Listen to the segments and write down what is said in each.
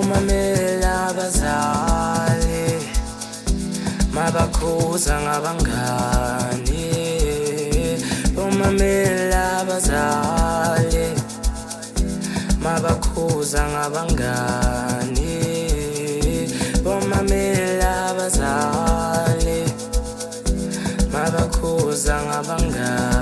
bomamela abazali mabakhuza ngabangani. Bomamela abazali mabakhuza ngabangani. Bomamela abazali mabakhuza ngabangani.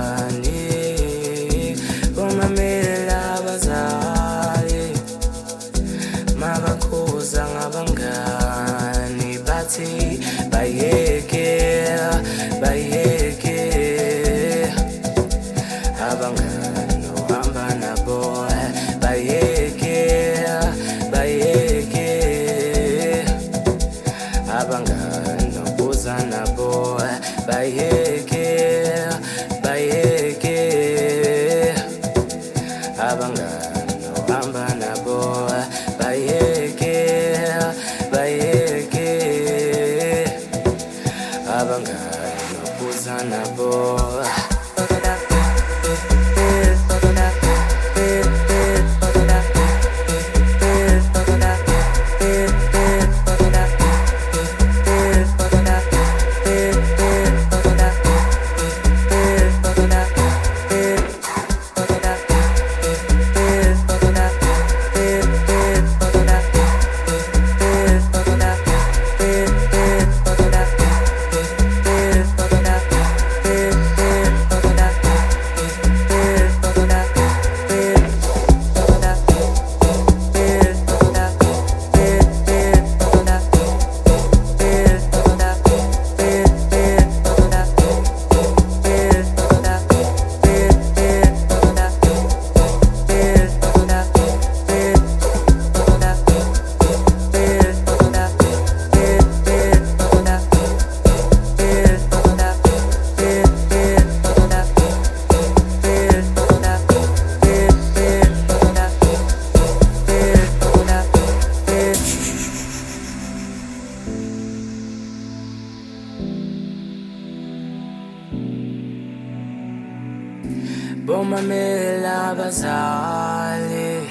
Bomamela abazali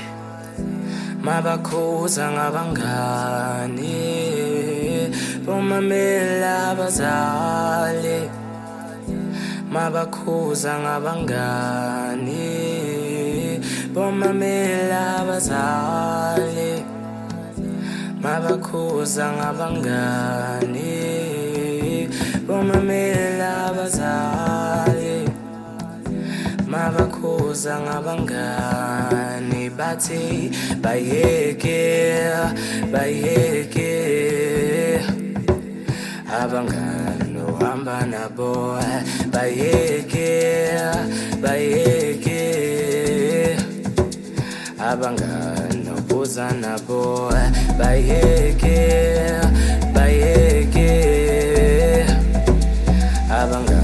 mabakhuza ngabangani. Bomamela abazali mabakhuza ngabangani. Bomamela abazali mabakhuza ngabangani. Bomamela abazali. Mabakhuza ngabangani bathi bayeke bayeke abangani ohamba nabo bayeke bayeke abangani obuza nabo bayeke bayeke abangani